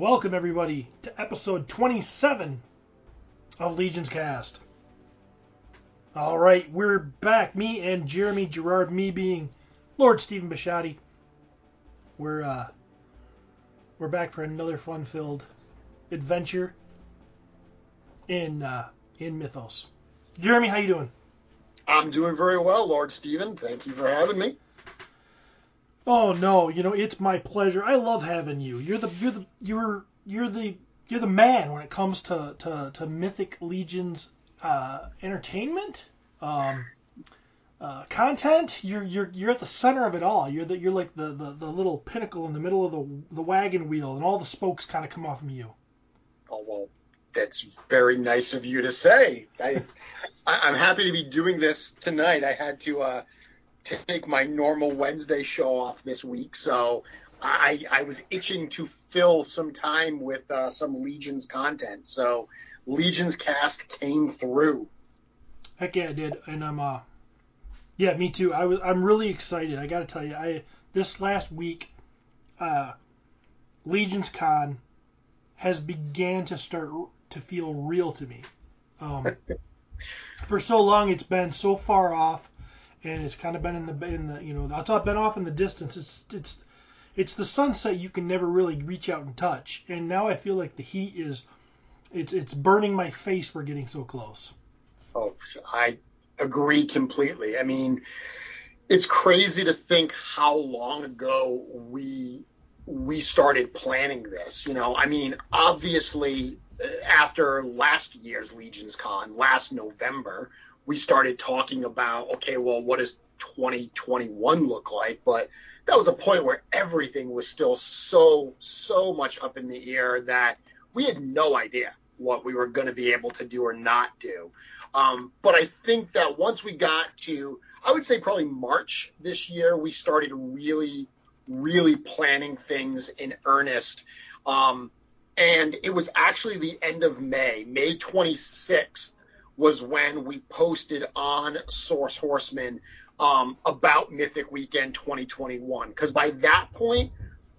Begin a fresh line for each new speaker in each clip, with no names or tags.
Welcome, everybody, to episode 27 of Legion's Cast. All right, we're back. Me and Jeremy Gerard, me being Lord Stephen Bishotti. We're uh, we're back for another fun-filled adventure in uh, in Mythos. Jeremy, how you doing?
I'm doing very well, Lord Stephen. Thank you for having me.
Oh no, you know it's my pleasure. I love having you. You're the you're the you're you're the you're the man when it comes to to, to Mythic Legion's uh, entertainment, um, uh, content. You're you're you're at the center of it all. You're the you're like the, the, the little pinnacle in the middle of the the wagon wheel, and all the spokes kind of come off of you.
Oh well, that's very nice of you to say. I, I I'm happy to be doing this tonight. I had to. Uh, take my normal Wednesday show off this week, so I, I was itching to fill some time with uh, some Legions content. So Legions cast came through.
Heck yeah, it did, and I'm uh, yeah, me too. I was I'm really excited. I got to tell you, I this last week, uh, Legions Con has began to start to feel real to me. Um, for so long, it's been so far off and it's kind of been in the in the you know I've been off in the distance. It's it's it's the sunset you can never really reach out and touch, and now I feel like the heat is it's it's burning my face for getting so close.
Oh, I agree completely. I mean, it's crazy to think how long ago we we started planning this. You know, I mean, obviously uh, after last year's Legions Con, last November, we started talking about, okay, well, what does 2021 look like? But that was a point where everything was still so, so much up in the air that we had no idea what we were going to be able to do or not do. Um, but I think that once we got to, I would say probably March this year, we started really, really planning things in earnest. Um, and it was actually the end of May, May 26th, was when we posted on Source Horseman um, about Mythic Weekend 2021. Because by that point,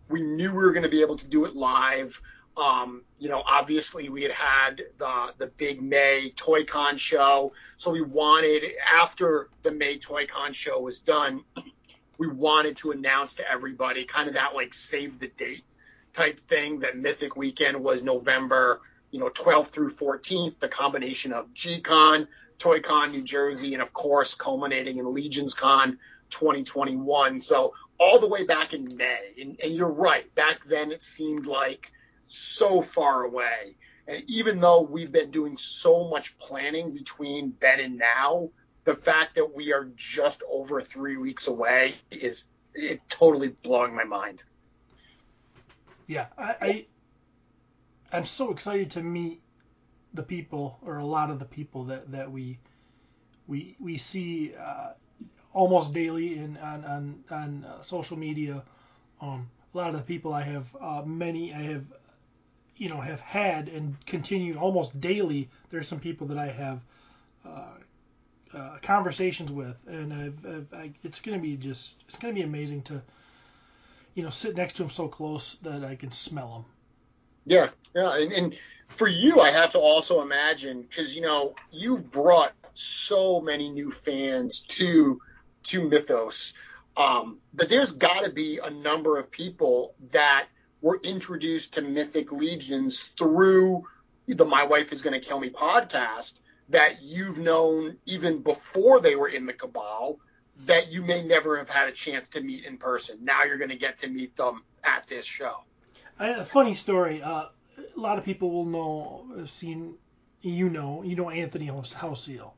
we knew we were going to be able to do it live. Um, you know, obviously we had had the the big May Toy Con show, so we wanted after the May Toy Con show was done, we wanted to announce to everybody kind of that like save the date type thing that Mythic Weekend was November you know, 12th through 14th, the combination of G-Con, ToyCon New Jersey, and of course, culminating in Legions Con 2021. So all the way back in May. And, and you're right, back then it seemed like so far away. And even though we've been doing so much planning between then and now, the fact that we are just over three weeks away is it totally blowing my mind.
Yeah, I, I I'm so excited to meet the people, or a lot of the people that, that we we we see uh, almost daily in on on, on uh, social media. Um, a lot of the people I have, uh, many I have, you know, have had and continue almost daily. There's some people that I have uh, uh, conversations with, and I've, I've I, it's going to be just it's going to be amazing to, you know, sit next to them so close that I can smell them.
Yeah, yeah, and, and for you, I have to also imagine because you know you've brought so many new fans to to Mythos um, that there's got to be a number of people that were introduced to Mythic Legions through the My Wife Is Going to Kill Me podcast that you've known even before they were in the Cabal that you may never have had a chance to meet in person. Now you're going to get to meet them at this show.
A funny story. Uh, a lot of people will know, have seen, you know, you know Anthony Houseel.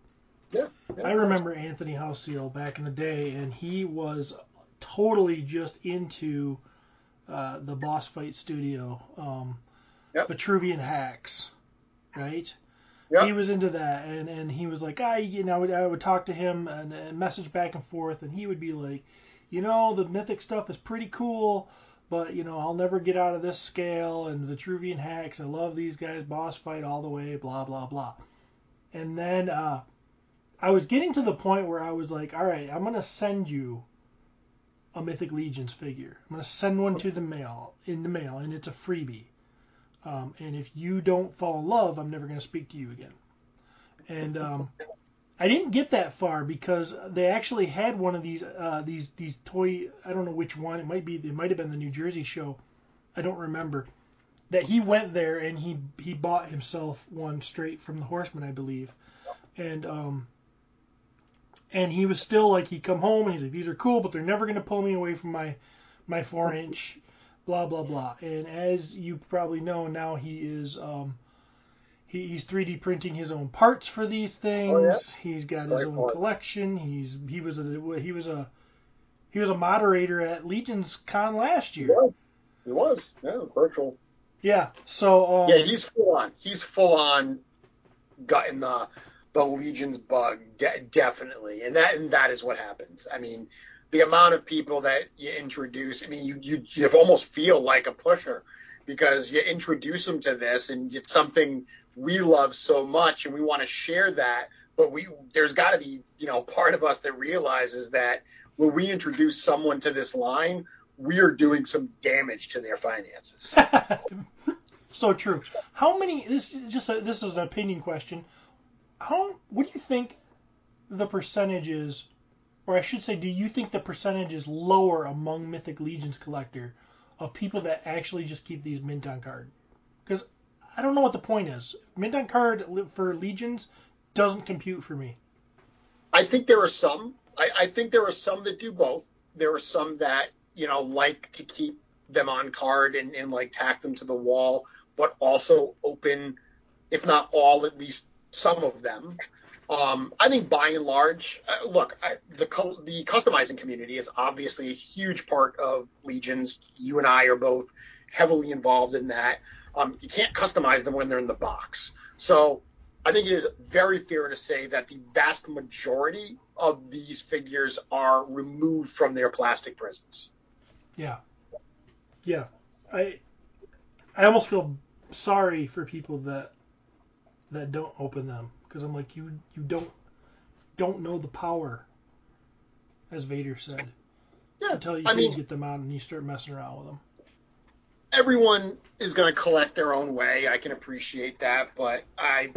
Yeah,
yeah. I remember Anthony Houseel back in the day, and he was totally just into uh, the boss fight studio, um, yep. Vitruvian hacks, right? Yep. He was into that, and, and he was like, I, you know, I would, I would talk to him and, and message back and forth, and he would be like, you know, the mythic stuff is pretty cool, but you know I'll never get out of this scale and the Vitruvian hacks. I love these guys, boss fight all the way, blah blah blah. And then uh, I was getting to the point where I was like, all right, I'm gonna send you a Mythic Legions figure. I'm gonna send one to the mail in the mail, and it's a freebie. Um, and if you don't fall in love, I'm never to speak to you again. And um, I didn't get that far because they actually had one of these uh, these these toy. I don't know which one. It might be. It might have been the New Jersey show. I don't remember. That he went there and he he bought himself one straight from the Horseman, I believe, and um and he was still like he come home and he's like these are cool, but they're never gonna pull me away from my my four inch, blah blah blah. And as you probably know now, he is um he, he's 3D printing his own parts for these things. Oh, yeah? He's got his own collection. He's he was a he was a he was a moderator at Legion's Con last year.
Yeah, he was. Yeah, virtual.
Yeah. So. Um,
yeah, he's full on. He's full on, gutting the the Legion's bug de- definitely, and that and that is what happens. I mean, the amount of people that you introduce. I mean, you you you almost feel like a pusher because you introduce them to this, and it's something we love so much and we want to share that but we there's got to be you know part of us that realizes that when we introduce someone to this line we are doing some damage to their finances.
So true. How many this just a, this is an opinion question. How what do you think the percentage is or i should say do you think the percentage is lower among mythic legions collector of people that actually just keep these mint on card? Because I don't know what the point is. Mint on card for legions doesn't compute for me.
I think there are some. I, I think there are some that do both. There are some that you know like to keep them on card and, and like tack them to the wall, but also open, if not all, at least some of them. Um, I think by and large, uh, look, I, the the customizing community is obviously a huge part of Legions. You and I are both heavily involved in that. Um, you can't customize them when they're in the box. So I think it is very fair to say that the vast majority of these figures are removed from their plastic prisons.
Yeah. Yeah. I I almost feel sorry for people that that don't open them because I'm like you you don't don't know the power as Vader said. Yeah. Until you I mean, get them out and you start messing around with them
everyone is going to collect their own way. I can appreciate that, but I,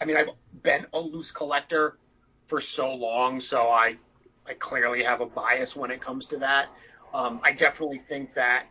I mean, I've been a loose collector for so long, so I, I clearly have a bias when it comes to that. Um, I definitely think that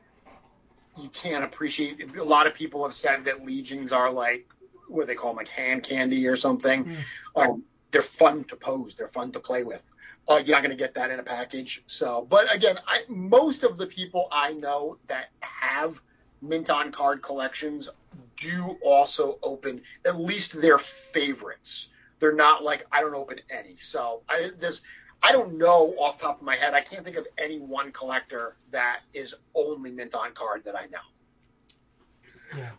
you can't appreciate. A lot of people have said that legions are like what they call them, like hand candy or something. Mm. Um, they're fun to pose. They're fun to play with. Uh, you're not going to get that in a package. So, but again, I, most of the people I know that have mint on card collections do also open at least their favorites. They're not like I don't open any. So I this I don't know off top of my head. I can't think of any one collector that is only mint on card that I know.
Yeah.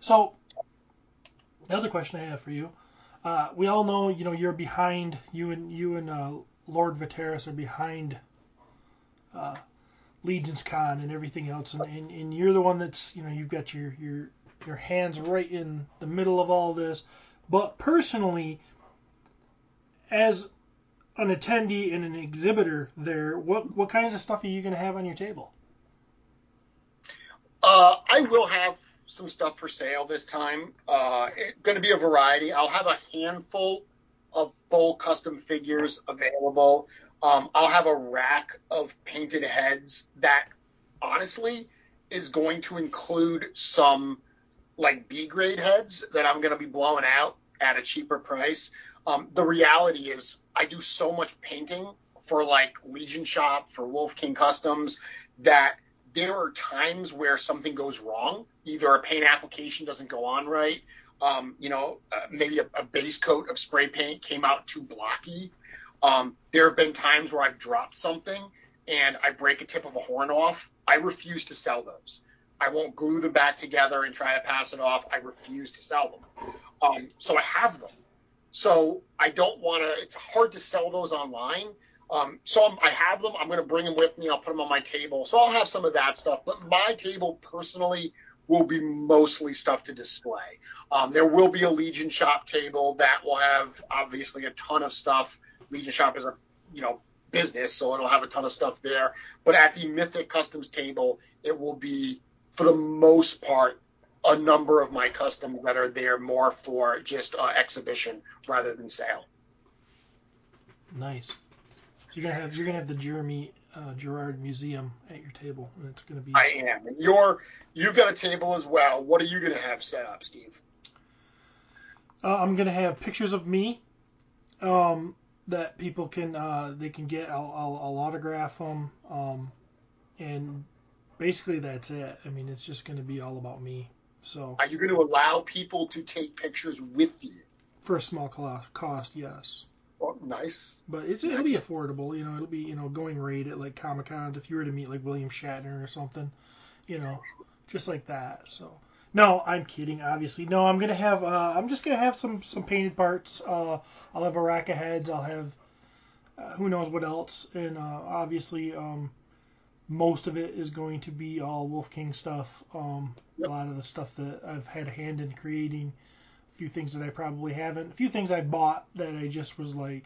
So the other question I have for you uh, we all know, you know, you're behind. You and you and uh, Lord Vateris are behind uh, Legion's Con and everything else, and, and, and you're the one that's, you know, you've got your your your hands right in the middle of all this. But personally, as an attendee and an exhibitor there, what what kinds of stuff are you going to have on your table?
Uh, I will have some stuff for sale this time. Uh, it's going to be a variety. I'll have a handful of full custom figures available. Um, I'll have a rack of painted heads that honestly is going to include some like B grade heads that I'm going to be blowing out at a cheaper price. Um, the reality is, I do so much painting for like Legion Shop, for Wolf King Customs, that there are times where something goes wrong. Either a paint application doesn't go on right. Um, you know, uh, maybe a, a, base coat of spray paint came out too blocky. Um, there have been times where I've dropped something and I break a tip of a horn off. I refuse to sell those. I won't glue them back together and try to pass it off. I refuse to sell them. Um, so I have them. So I don't want to. It's hard to sell those online um, i have them. I'm going to bring them with me. I'll put them on my table. So I'll have some of that stuff. But my table personally will be mostly stuff to display. Um, there will be a Legion Shop table that will have obviously a ton of stuff. Legion Shop is a you know business, so it'll have a ton of stuff there. But at the Mythic Customs table, it will be for the most part, a number of my customs that are there more for just uh, exhibition rather than sale.
Nice. You're gonna have you're gonna have the Jeremy uh, Gerard Museum at your table, and it's gonna be.
I am. And you're you've got a table as well. What are you gonna have set up, Steve?
Uh, I'm gonna have pictures of me, um, that people can uh, they can get. I'll, I'll, I'll autograph them, um, and basically that's it. I mean, it's just gonna be all about me. So.
Are you going to allow people to take pictures with you?
For a small cost, yes.
Well, nice.
But it's it'll be affordable. You know, it'll be you know going rate at like Comic Cons if you were to meet like William Shatner or something, you know, just like that. So no, I'm kidding. Obviously, no. I'm gonna have uh, I'm just gonna have some some painted parts. Uh, I'll have a rack of heads. I'll have uh, who knows what else, and uh, obviously um, most of it is going to be all Wolf King stuff. Um, yep. A lot of the stuff that I've had a hand in creating few things that I probably haven't. A few things I bought that I just was like,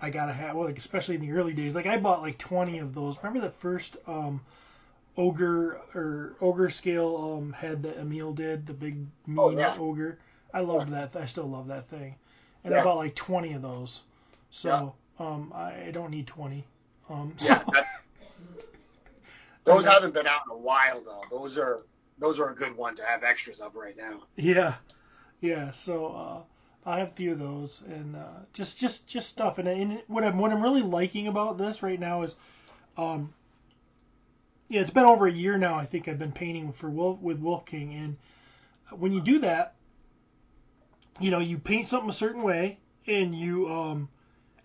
I gotta have. Well, like especially in the early days, like I bought like 20 of those. Remember the first um, ogre or ogre scale um, head that Emil did, the big mean oh, yeah. ogre. I loved that. I still love that thing, and yeah. I bought like 20 of those. So um, I, I, don't need 20. Um, yeah, so.
those haven't been out in a while though. Those are those are a good one to have extras of right now.
Yeah, yeah, so uh, I have a few of those, and uh, just just just stuff. And, and what I'm what I'm really liking about this right now is, um, yeah, it's been over a year now. I think I've been painting for Wolf with Wolf King, and when you do that, you know, you paint something a certain way, and you um,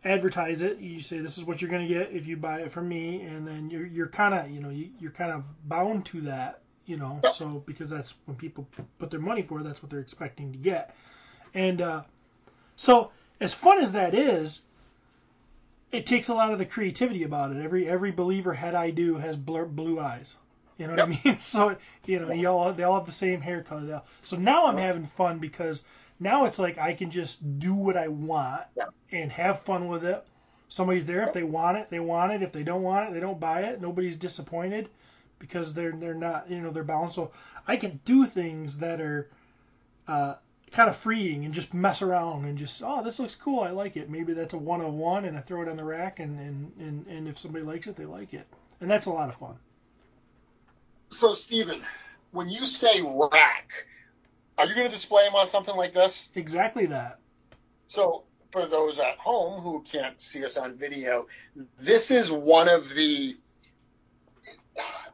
advertise it. You say this is what you're going to get if you buy it from me, and then you're you're kind of you know you, you're kind of bound to that you know. So because that's when people put their money for, that's what they're expecting to get. And uh, so as fun as that is, it takes a lot of the creativity about it. Every every believer head I do has blur, blue eyes. You know what yep. I mean? So you know, y'all they all have the same hair color. So now I'm having fun because now it's like I can just do what I want yep. and have fun with it. Somebody's there if they want it, they want it. If they don't want it, they don't buy it. Nobody's disappointed because they're they're not you know they're balanced. So I can do things that are uh, kind of freeing and just mess around and just oh this looks cool I like it. Maybe that's a one of one and I throw it on the rack and and and, and if somebody likes it they like it and that's a lot of fun.
So Stephen, when you say rack, are you going to display them on something like this?
Exactly that.
So for those at home who can't see us on video, this is one of the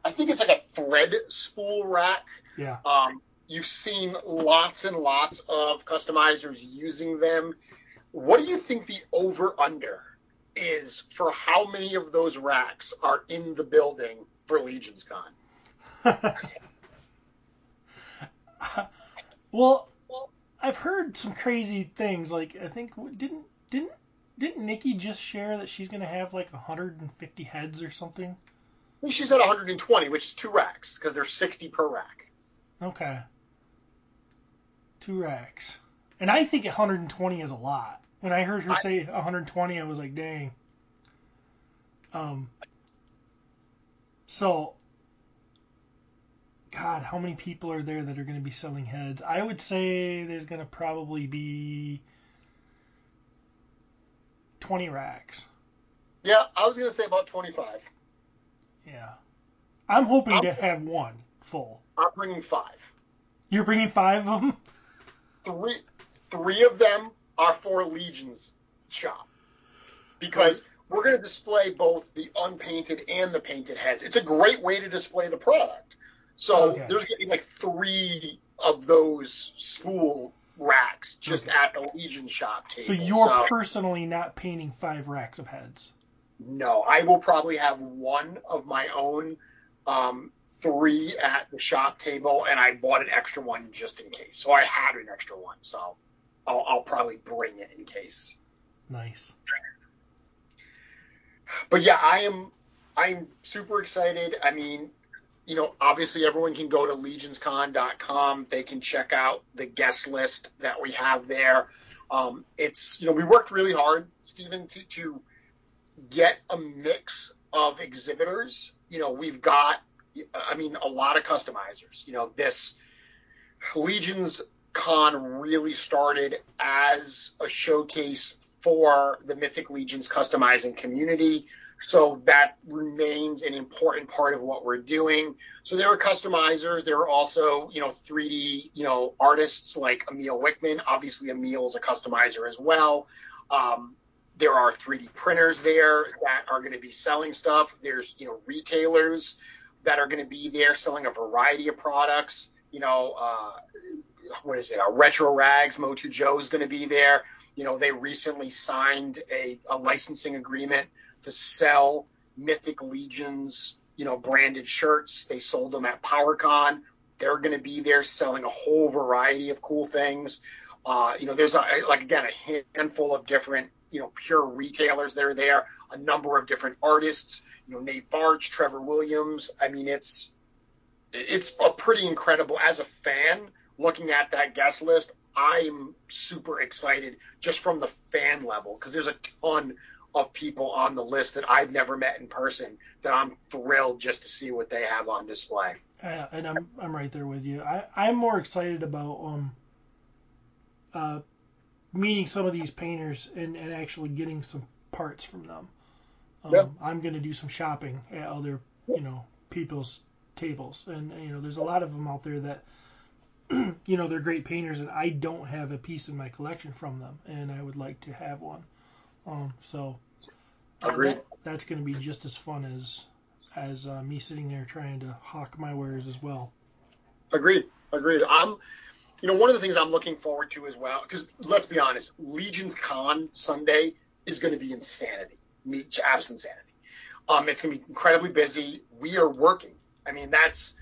I think it's like a thread spool rack.
Yeah.
Um, you've seen lots and lots of customizers using them. What do you think the over under is for how many of those racks are in the building for Legions Con?
well, I've heard some crazy things. Like I think didn't didn't didn't Nikki just share that she's gonna have like 150 heads or something?
She's at 120, which is two racks because there's 60 per rack.
Okay. Two racks. And I think 120 is a lot. When I heard her I, say 120, I was like, dang. Um. So, God, how many people are there that are going to be selling heads? I would say there's going to probably be 20 racks.
Yeah, I was going to say about 25.
Yeah. I'm hoping I'm, to have one full.
I'm bringing five.
You're bringing five of them?
Three, three of them are for Legion's shop. Because we're going to display both the unpainted and the painted heads. It's a great way to display the product. So okay. there's going to be like three of those spool racks just okay. at the Legion shop table.
So you're so, personally not painting five racks of heads?
No, I will probably have one of my own, um, three at the shop table, and I bought an extra one just in case. So I had an extra one, so I'll, I'll probably bring it in case.
Nice.
But yeah, I am I'm super excited. I mean, you know, obviously everyone can go to legionscon.com. They can check out the guest list that we have there. Um, it's you know we worked really hard, Stephen, to, to get a mix of exhibitors. You know, we've got I mean, a lot of customizers. You know, this Legions Con really started as a showcase for the Mythic Legions customizing community. So that remains an important part of what we're doing. So there are customizers. There are also, you know, 3D, you know, artists like Emil Wickman. Obviously, Emil is a customizer as well. Um, there are 3D printers there that are going to be selling stuff. There's, you know, retailers that are going to be there selling a variety of products. You know, uh, what is it? Uh, Retro Rags, Motu Joe is going to be there. You know, they recently signed a, a licensing agreement to sell Mythic Legions, you know, branded shirts. They sold them at PowerCon. They're going to be there selling a whole variety of cool things. Uh, you know, there's a, like again a handful of different you know pure retailers that are there, a number of different artists. You know, Nate Barch, Trevor Williams. I mean, it's it's a pretty incredible. As a fan, looking at that guest list, I'm super excited just from the fan level because there's a ton of people on the list that I've never met in person that I'm thrilled just to see what they have on display.
Uh, and I'm I'm right there with you. I I'm more excited about um uh meeting some of these painters and, and actually getting some parts from them. Um, yep. I'm going to do some shopping at other you know people's tables, and you know there's a lot of them out there that you know they're great painters, and I don't have a piece in my collection from them, and I would like to have one. Um, so
Agreed. That,
that's going to be just as fun as as uh, me sitting there trying to hawk my wares as well.
Agreed. Agreed. I'm, you know, one of the things I'm looking forward to as well, because let's be honest, Legion's Con Sunday is going to be insanity, absolute insanity. Um, it's going to be incredibly busy. We are working. I mean, that's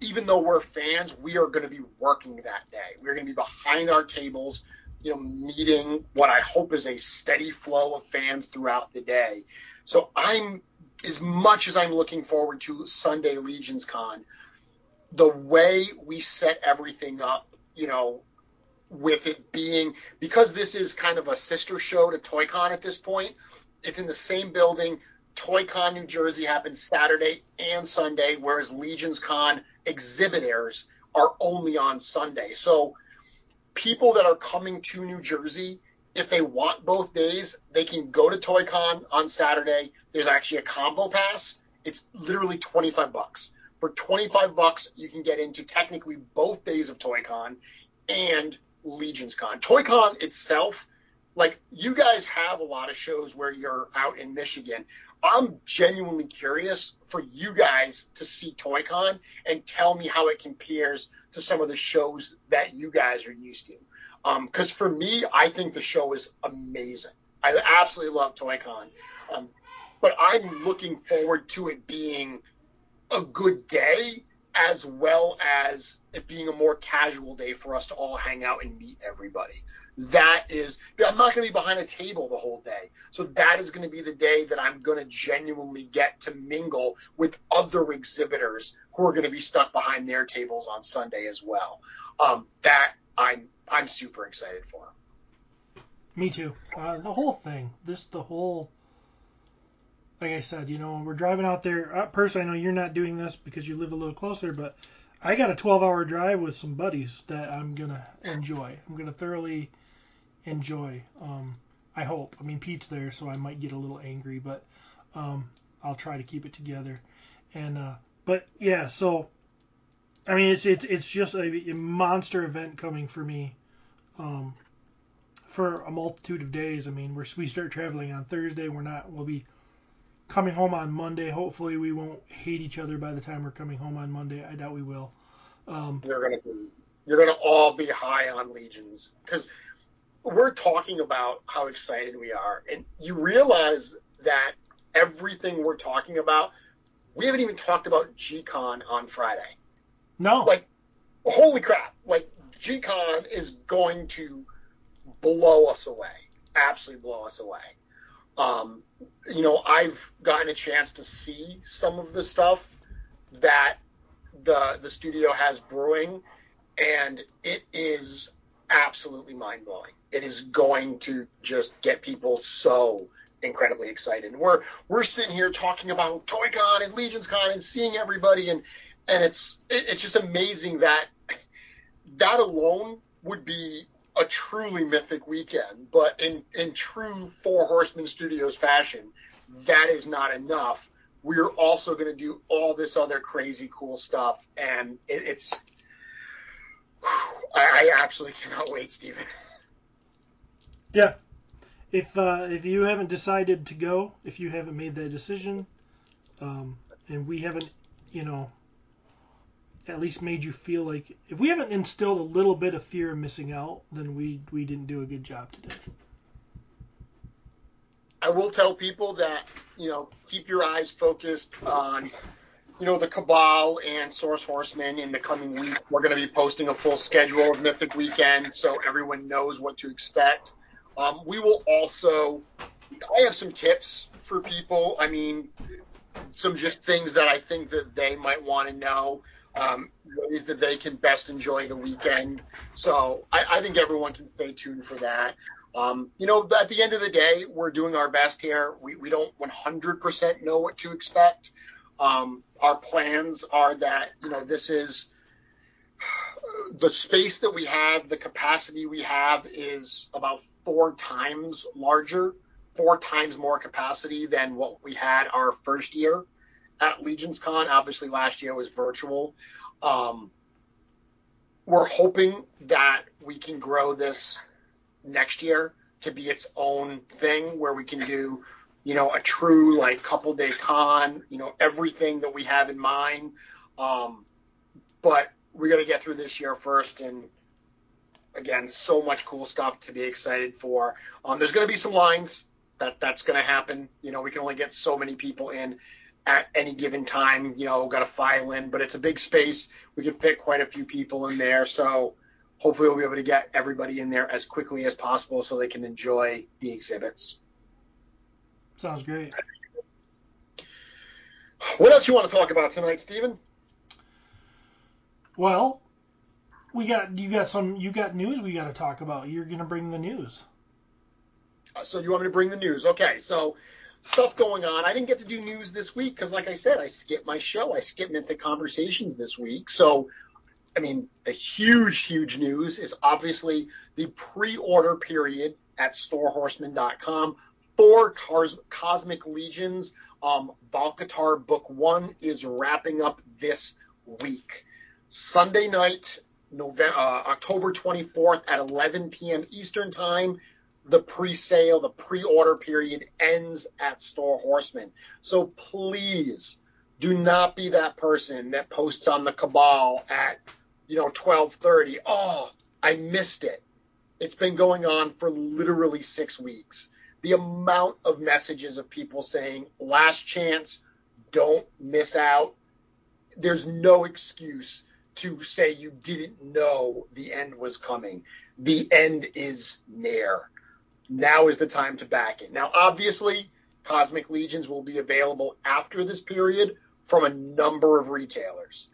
even though we're fans, we are going to be working that day. We're going to be behind our tables you know, meeting what I hope is a steady flow of fans throughout the day. So I'm as much as I'm looking forward to Sunday Legions Con, the way we set everything up, you know, with it being because this is kind of a sister show to ToyCon at this point. It's in the same building. ToyCon New Jersey happens Saturday and Sunday, whereas Legions Con exhibitors are only on Sunday. So people that are coming to New Jersey, if they want both days, they can go to ToyCon on Saturday. There's actually a combo pass. It's literally 25 bucks. For 25 bucks, you can get into technically both days of ToyCon and Legions Con. ToyCon itself, like you guys have a lot of shows where you're out in Michigan. I'm genuinely curious for you guys to see ToyCon and tell me how it compares to some of the shows that you guys are used to. Because um, for me, I think the show is amazing. I absolutely love ToyCon. Um, but I'm looking forward to it being a good day as well as it being a more casual day for us to all hang out and meet everybody. That is i'm not going to be behind a table the whole day. So that is going to be the day that i'm going to genuinely get to mingle with other exhibitors who are going to be stuck behind their tables on sunday as well. Um, that i'm i'm super excited for.
Me too. Uh, the whole thing this the whole like i said you know we're driving out there uh, personally i know you're not doing this because you live a little closer but I got a 12 hour drive with some buddies that I'm going to enjoy. I'm going to thoroughly enjoy. Um, I hope. I mean, Pete's there, so I might get a little angry, but um, I'll try to keep it together. And uh, but yeah, so I mean, it's it's it's just a, a monster event coming for me. Um, for a multitude of days. I mean, we're, we start traveling on Thursday. We're not. We'll be coming home on Monday. Hopefully, we won't hate each other by the time we're coming home on Monday. I doubt we will. Um,
you're gonna be, you're gonna all be high on legions because we're talking about how excited we are, and you realize that everything we're talking about, we haven't even talked about GCon on Friday.
No.
Like, holy crap! Like, GCon is going to blow us away, absolutely blow us away. Um, you know, I've gotten a chance to see some of the stuff that the the studio has brewing, and it is absolutely mind blowing. It is going to just get people so incredibly excited. We're we're sitting here talking about ToyCon and LegionsCon and seeing everybody, and and it's it, it's just amazing that that alone would be a truly mythic weekend. But in in true Four Horsemen Studios fashion, that is not enough. We're also going to do all this other crazy cool stuff, and it, it's I, I absolutely cannot wait, Stephen.
Yeah, if uh, if you haven't decided to go, if you haven't made that decision, um, and we haven't, you know, at least made you feel like if we haven't instilled a little bit of fear of missing out, then we we didn't do a good job today.
I will tell people that you know keep your eyes focused on you know the Cabal and Source Horsemen in the coming week. We're going to be posting a full schedule of Mythic Weekend so everyone knows what to expect. Um, we will also, I have some tips for people. I mean, some just things that I think that they might want to know. Um, ways that they can best enjoy the weekend. So I, I think everyone can stay tuned for that. Um, you know, at the end of the day, we're doing our best here. We, we don't 100% know what to expect. Um, our plans are that, you know, this is the space that we have, the capacity we have is about four times larger, four times more capacity than what we had our first year at Legions Con. Obviously, last year was virtual. Um, we're hoping that we can grow this next year to be its own thing where we can do, you know, a true like couple day con, you know, everything that we have in mind. Um, but we got to get through this year first and again, so much cool stuff to be excited for. Um, there's going to be some lines that that's going to happen. You know, we can only get so many people in at any given time. You know, got to file in, but it's a big space. We can fit quite a few people in there, so hopefully we'll be able to get everybody in there as quickly as possible so they can enjoy the exhibits.
Sounds great.
What else you want to talk about tonight, Stephen?
Well, we got you got some you got news we got to talk about. You're gonna bring the news.
Uh, so you want me to bring the news? Okay, so stuff going on. I didn't get to do news this week because, like I said, I skipped my show. I skipped Mythic Conversations this week. So, I mean, the huge, huge news is obviously the pre-order period at StoreHorseman.com for Cars- Cosmic Legions. Um, Hvalkatar Book One is wrapping up this week. Sunday night, November, uh, October 24th at 11 p.m. Eastern Time. The pre-sale, the pre-order period ends at Store Horseman. So please do not be that person that posts on the Cabal at you know 12:30. Oh, I missed it. It's been going on for literally six weeks. The amount of messages of people saying last chance, don't miss out. There's no excuse to say you didn't know the end was coming. The end is near. Now is the time to back it. Now, obviously, Cosmic Legions will be available after this period from a number of retailers.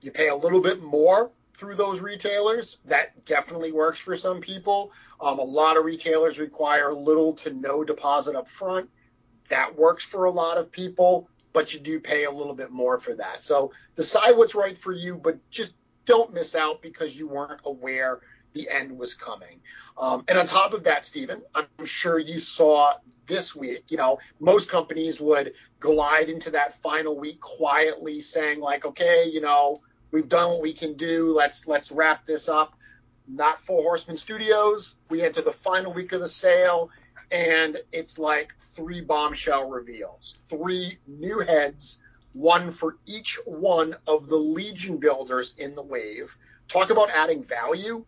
You pay a little bit more through those retailers. That definitely works for some people. Um, a lot of retailers require little to no deposit up front. That works for a lot of people but you do pay a little bit more for that. So decide what's right for you, but just don't miss out because you weren't aware the end was coming. Um, and on top of that, Stephen, I'm sure you saw this week, you know, most companies would glide into that final week quietly saying like, okay, you know, we've done what we can do. Let's, let's wrap this up. Not Four Horsemen Studios. We enter the final week of the sale and it's like three bombshell reveals, three new heads, one for each one of the Legion builders in the wave. Talk about adding value.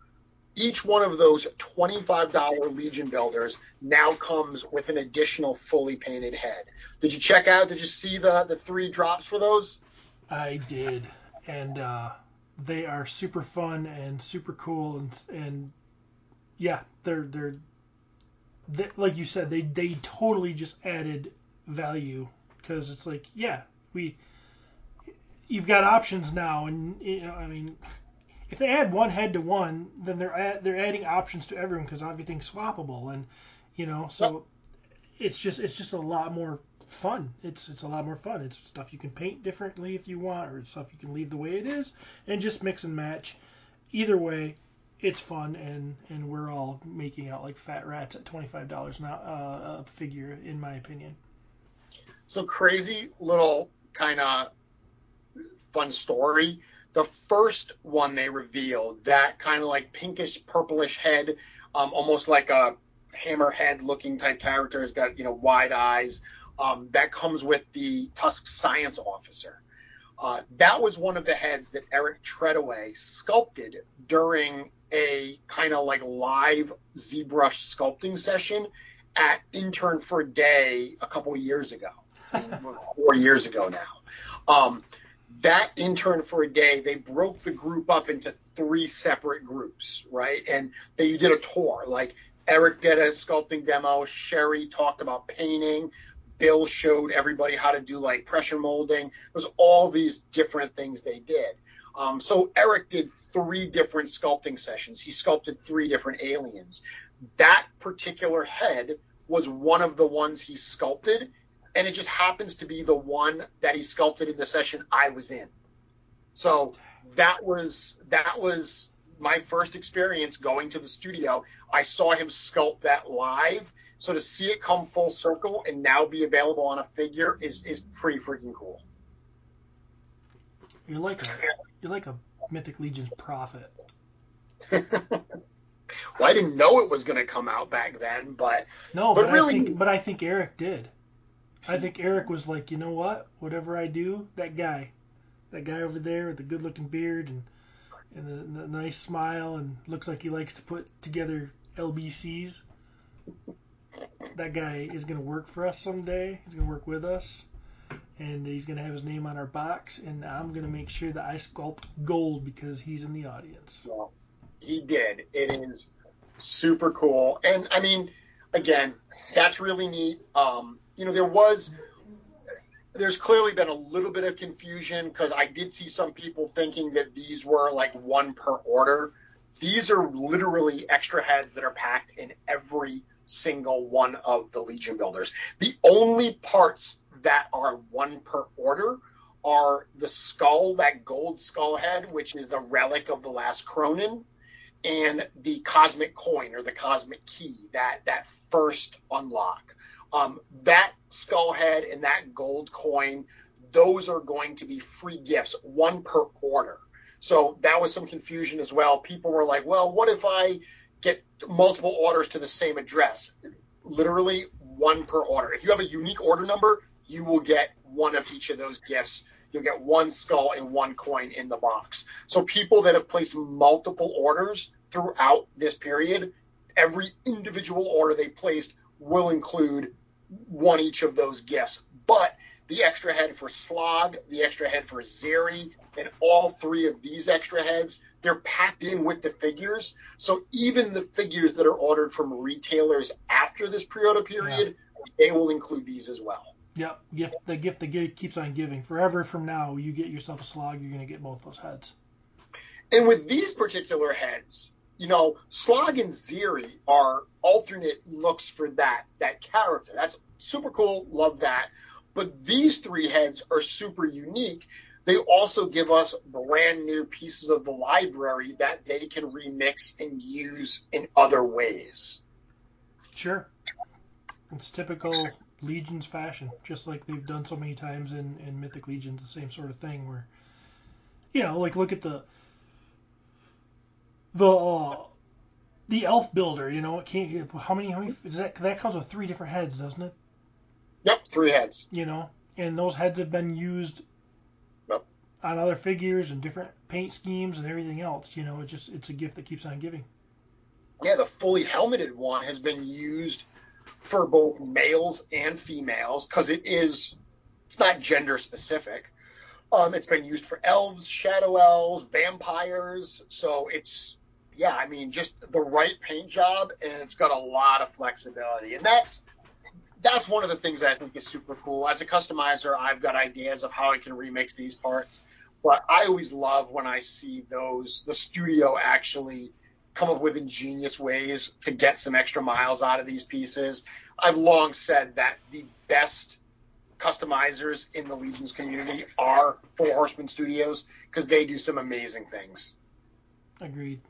Each one of those $25 Legion builders now comes with an additional fully painted head. Did you check out? Did you see the, the three drops for those?
I did. And uh, they are super fun and super cool. And, and yeah, they're, they're they, like you said, they they totally just added value because it's like, yeah, we you've got options now, and you know, I mean, if they add one head to one, then they're add, they're adding options to everyone because everything's swappable, and you know, so it's just it's just a lot more fun. It's it's a lot more fun. It's stuff you can paint differently if you want, or stuff you can leave the way it is, and just mix and match. Either way, it's fun, and and we're all making out like fat rats at twenty five dollars now uh, a figure, in my opinion.
So crazy little kind of fun story. The first one they revealed, that kind of like pinkish purplish head, um, almost like a hammerhead looking type character, has got you know wide eyes. Um, that comes with the Tusk science officer. Uh, that was one of the heads that Eric Treadaway sculpted during a kind of like live ZBrush sculpting session at Intern for a Day a couple years ago, four years ago now. Um, that intern for a day, they broke the group up into three separate groups, right? And they did a tour. Like Eric did a sculpting demo, Sherry talked about painting, Bill showed everybody how to do like pressure molding. There's all these different things they did. Um, so Eric did three different sculpting sessions. He sculpted three different aliens. That particular head was one of the ones he sculpted, and it just happens to be the one that he sculpted in the session I was in. So that was that was my first experience going to the studio. I saw him sculpt that live. So to see it come full circle and now be available on a figure is is pretty freaking cool.
You're like a you're like a Mythic Legion's prophet.
well, I didn't know it was going to come out back then, but
no, but, but really, I think, but I think Eric did. I think Eric was like, you know what? Whatever I do, that guy, that guy over there with the good-looking beard and and the, the nice smile and looks like he likes to put together LBCs. That guy is going to work for us someday. He's going to work with us, and he's going to have his name on our box. And I'm going to make sure that I sculpt gold because he's in the audience.
Well, he did. It is super cool, and I mean, again, that's really neat. Um, you know, there was there's clearly been a little bit of confusion because I did see some people thinking that these were like one per order. These are literally extra heads that are packed in every single one of the Legion builders. The only parts that are one per order are the skull, that gold skull head, which is the relic of the last Kronan, and the cosmic coin or the cosmic key, that that first unlock. Um, that skull head and that gold coin, those are going to be free gifts, one per order. So that was some confusion as well. People were like, well, what if I get multiple orders to the same address? Literally one per order. If you have a unique order number, you will get one of each of those gifts. You'll get one skull and one coin in the box. So people that have placed multiple orders throughout this period, every individual order they placed will include one each of those gifts. But the extra head for Slog, the extra head for Zeri, and all three of these extra heads, they're packed in with the figures. So even the figures that are ordered from retailers after this pre-order period, yeah. they will include these as well.
Yep, gift the gift that keeps on giving. Forever from now, you get yourself a slog, you're going to get both those heads.
And with these particular heads, you know, Slog and Zeri are alternate looks for that that character. That's super cool. Love that. But these three heads are super unique. They also give us brand new pieces of the library that they can remix and use in other ways.
Sure. It's typical Legions fashion, just like they've done so many times in, in Mythic Legions, the same sort of thing where, you know, like look at the the uh, the elf builder. You know, it can't. How many? How many? Is that that comes with three different heads, doesn't it?
Yep, three heads.
You know, and those heads have been used
yep.
on other figures and different paint schemes and everything else. You know, it's just it's a gift that keeps on giving.
Yeah, the fully helmeted one has been used for both males and females because it is it's not gender specific. Um, it's been used for elves, shadow elves, vampires. So it's yeah, I mean, just the right paint job, and it's got a lot of flexibility, and that's that's one of the things that I think is super cool. As a customizer, I've got ideas of how I can remix these parts, but I always love when I see those the studio actually come up with ingenious ways to get some extra miles out of these pieces. I've long said that the best customizers in the Legions community are Four Horsemen Studios because they do some amazing things.
Agreed.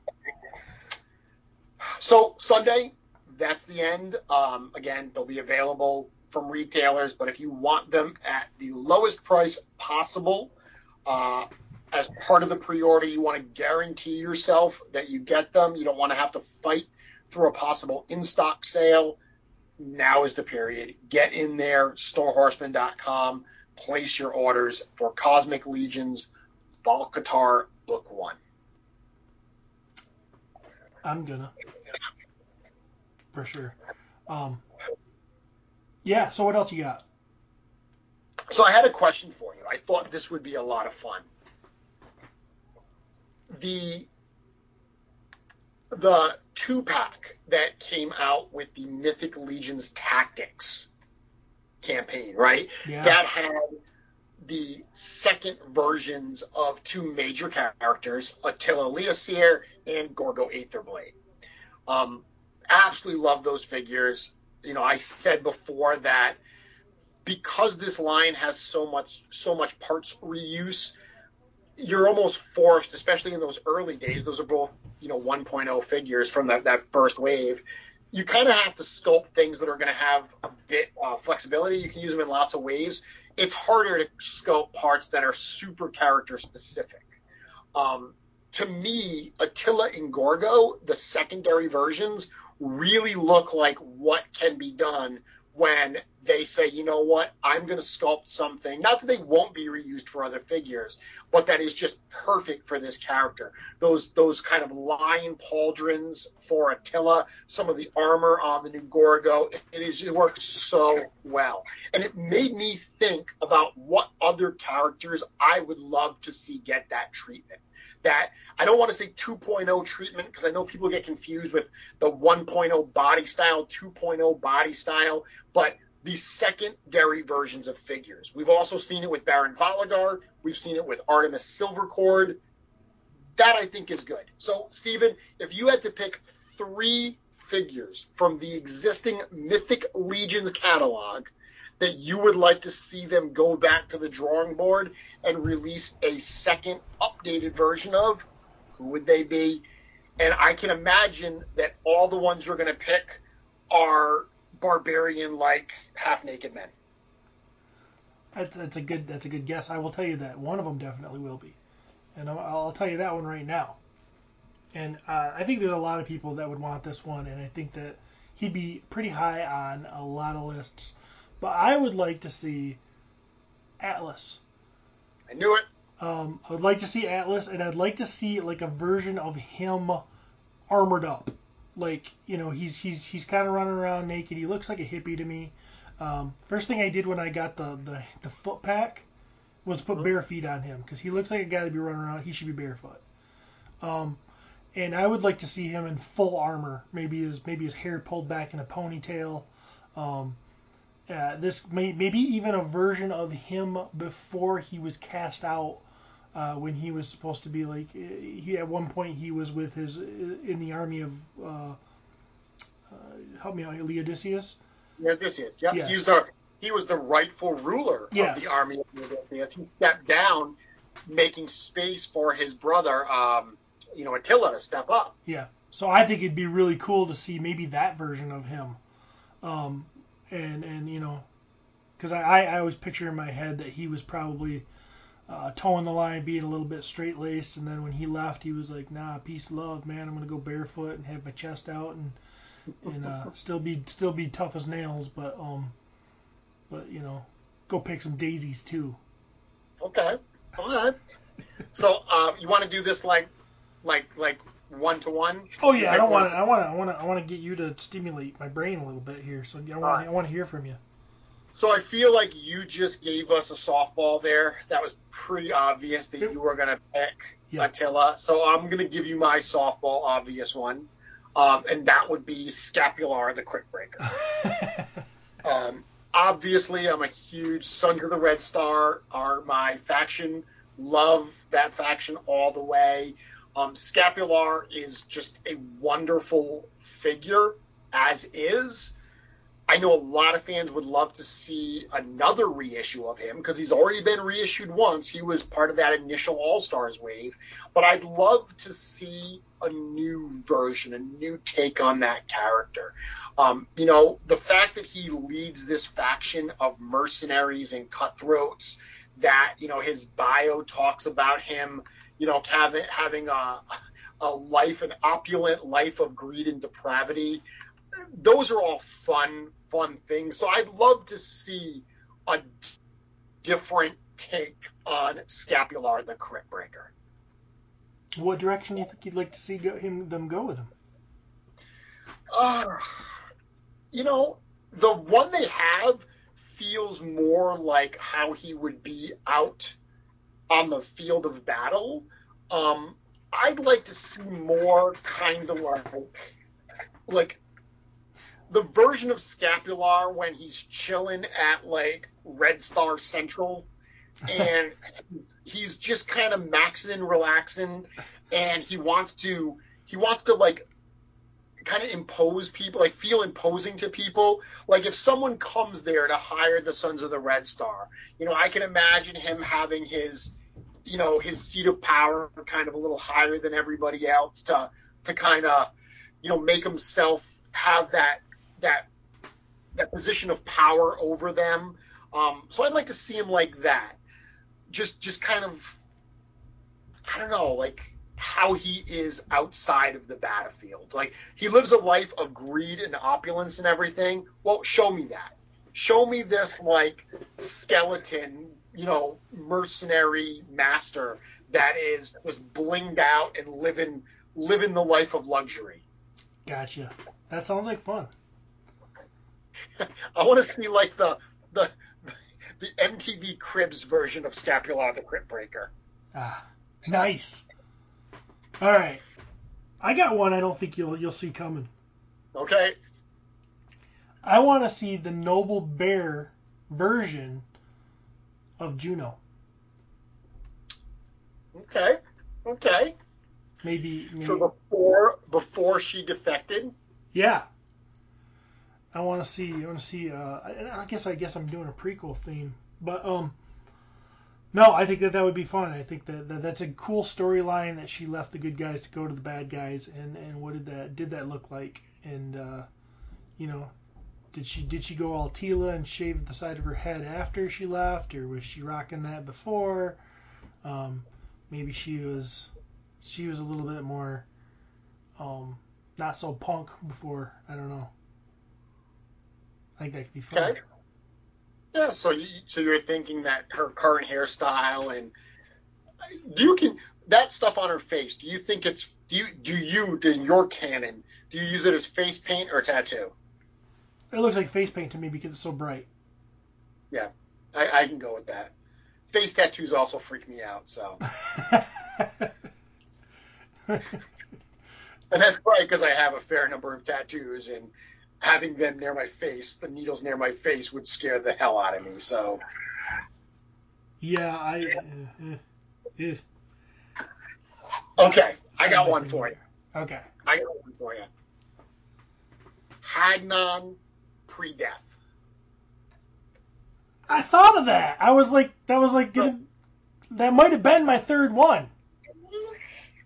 So Sunday, that's the end. Um, again, they'll be available from retailers, but if you want them at the lowest price possible, uh, as part of the pre-order, you want to guarantee yourself that you get them. You don't want to have to fight through a possible in-stock sale. Now is the period. Get in there, storehorseman.com, place your orders for Cosmic Legions Hvalkatar Book One.
I'm gonna, for sure. Um, yeah. So what else you got?
So I had a question for you. I thought this would be a lot of fun. The the two pack that came out with the Mythic Legions Tactics campaign, right? Yeah. That had the second versions of two major characters, Attila Leoseer and Gorgo Aetherblade. Um, absolutely love those figures. You know, I said before that because this line has so much so much parts reuse, you're almost forced, especially in those early days. Those are both you know 1.0 figures from that that first wave. You kind of have to sculpt things that are going to have a bit uh, flexibility. You can use them in lots of ways. It's harder to sculpt parts that are super character specific. Um, to me, Attila and Gorgo, the secondary versions, really look like what can be done when they say, you know what, I'm going to sculpt something, not that they won't be reused for other figures, but that is just perfect for this character. Those those kind of lion pauldrons for Attila, some of the armor on the new Gorgo, it is it works so well. And it made me think about what other characters I would love to see get that treatment that I don't want to say 2.0 treatment because I know people get confused with the 1.0 body style, 2.0 body style, but the secondary versions of figures. We've also seen it with Baron Volligar. We've seen it with Artemis Silvercord. That I think is good. So, Stephen, if you had to pick three figures from the existing Mythic Legions catalog that you would like to see them go back to the drawing board and release a second updated version of, who would they be? And I can imagine that all the ones you're going to pick are barbarian like half naked men.
That's, that's a good that's a good guess. I will tell you that one of them definitely will be, and I'll, I'll tell you that one right now. And uh, I think there's a lot of people that would want this one, and I think that he'd be pretty high on a lot of lists. But I would like to see Atlas.
I knew it.
Um, I would like to see Atlas, and I'd like to see like a version of him armored up like you know he's he's he's kind of running around naked. He looks like a hippie to me. Um, first thing I did when I got the the, the foot pack was put bare feet on him because he looks like a guy to be running around. He should be barefoot. Um, and I would like to see him in full armor. Maybe his maybe his hair pulled back in a ponytail. Um, uh, this may, maybe even a version of him before he was cast out uh, when he was supposed to be like he at one point he was with his in the army of uh, uh, help me out Leodysseus.
Leodysseus, yep. Yes. He was the he was the rightful ruler yes. of the army of Leodysseus. He stepped down, making space for his brother, um, you know, Attila to step up.
Yeah. So I think it'd be really cool to see maybe that version of him, um, and and you know, because I, I always picture in my head that he was probably uh, toeing the line, being a little bit straight laced, and then when he left, he was like, "Nah, peace, love, man. I'm gonna go barefoot and have my chest out and and uh, still be still be tough as nails, but um, but you know, go pick some daisies too."
Okay, all right. so uh, you want to do this like like like one to one?
Oh yeah, I don't want to. I want to. I want to. I want to get you to stimulate my brain a little bit here. So I want. Right. I want to hear from you.
So I feel like you just gave us a softball there. That was pretty obvious that you were going to pick yeah. Attila. So I'm going to give you my softball obvious one, um, and that would be Scapular, the Crypt Breaker. um, obviously, I'm a huge Sons of the Red Star are my faction. Love that faction all the way. Um, Scapular is just a wonderful figure as is. I know a lot of fans would love to see another reissue of him because he's already been reissued once. He was part of that initial All Stars wave. But I'd love to see a new version, a new take on that character. Um, you know, the fact that he leads this faction of mercenaries and cutthroats, that, you know, his bio talks about him, you know, having, having a, a life, an opulent life of greed and depravity those are all fun, fun things. So I'd love to see a different take on Scapular the Crypt Breaker.
What direction do you think you'd like to see go, him them go with him?
Uh, you know, the one they have feels more like how he would be out on the field of battle. Um, I'd like to see more kind of like like the version of Scapular when he's chilling at like Red Star Central and he's just kind of maxing and relaxing and he wants to he wants to like kind of impose people like feel imposing to people like if someone comes there to hire the sons of the red star you know i can imagine him having his you know his seat of power kind of a little higher than everybody else to to kind of you know make himself have that that that position of power over them. Um, so I'd like to see him like that. Just just kind of I don't know, like how he is outside of the battlefield. Like he lives a life of greed and opulence and everything. Well, show me that. Show me this like skeleton, you know, mercenary master that is just blinged out and living living the life of luxury.
Gotcha. That sounds like fun.
I want to see like the the the MTV Cribs version of Scapular the Crypt Breaker.
Ah, nice. All right, I got one. I don't think you'll you'll see coming.
Okay.
I want to see the Noble Bear version of Juno.
Okay. Okay.
Maybe, maybe.
So before before she defected.
Yeah. I want to see. I want to see. Uh, I guess. I guess I'm doing a prequel theme, but um, no, I think that that would be fun. I think that, that that's a cool storyline that she left the good guys to go to the bad guys, and and what did that did that look like? And uh, you know, did she did she go all Teela and shave the side of her head after she left, or was she rocking that before? Um, maybe she was she was a little bit more um, not so punk before. I don't know. I think that could be fun. Okay.
Yeah, so you, so you're thinking that her current hairstyle and you can that stuff on her face. Do you think it's do you do you in your canon do you use it as face paint or tattoo?
It looks like face paint to me because it's so bright.
Yeah, I, I can go with that. Face tattoos also freak me out. So. and that's probably because I have a fair number of tattoos, and having them near my face, the needles near my face, would scare the hell out of me. So.
Yeah, I. Uh, uh, uh.
Okay, I got one for you.
Okay.
I got one for you. Hagnon pre-death.
I thought of that. I was like, that was like, gonna, that might have been my third one.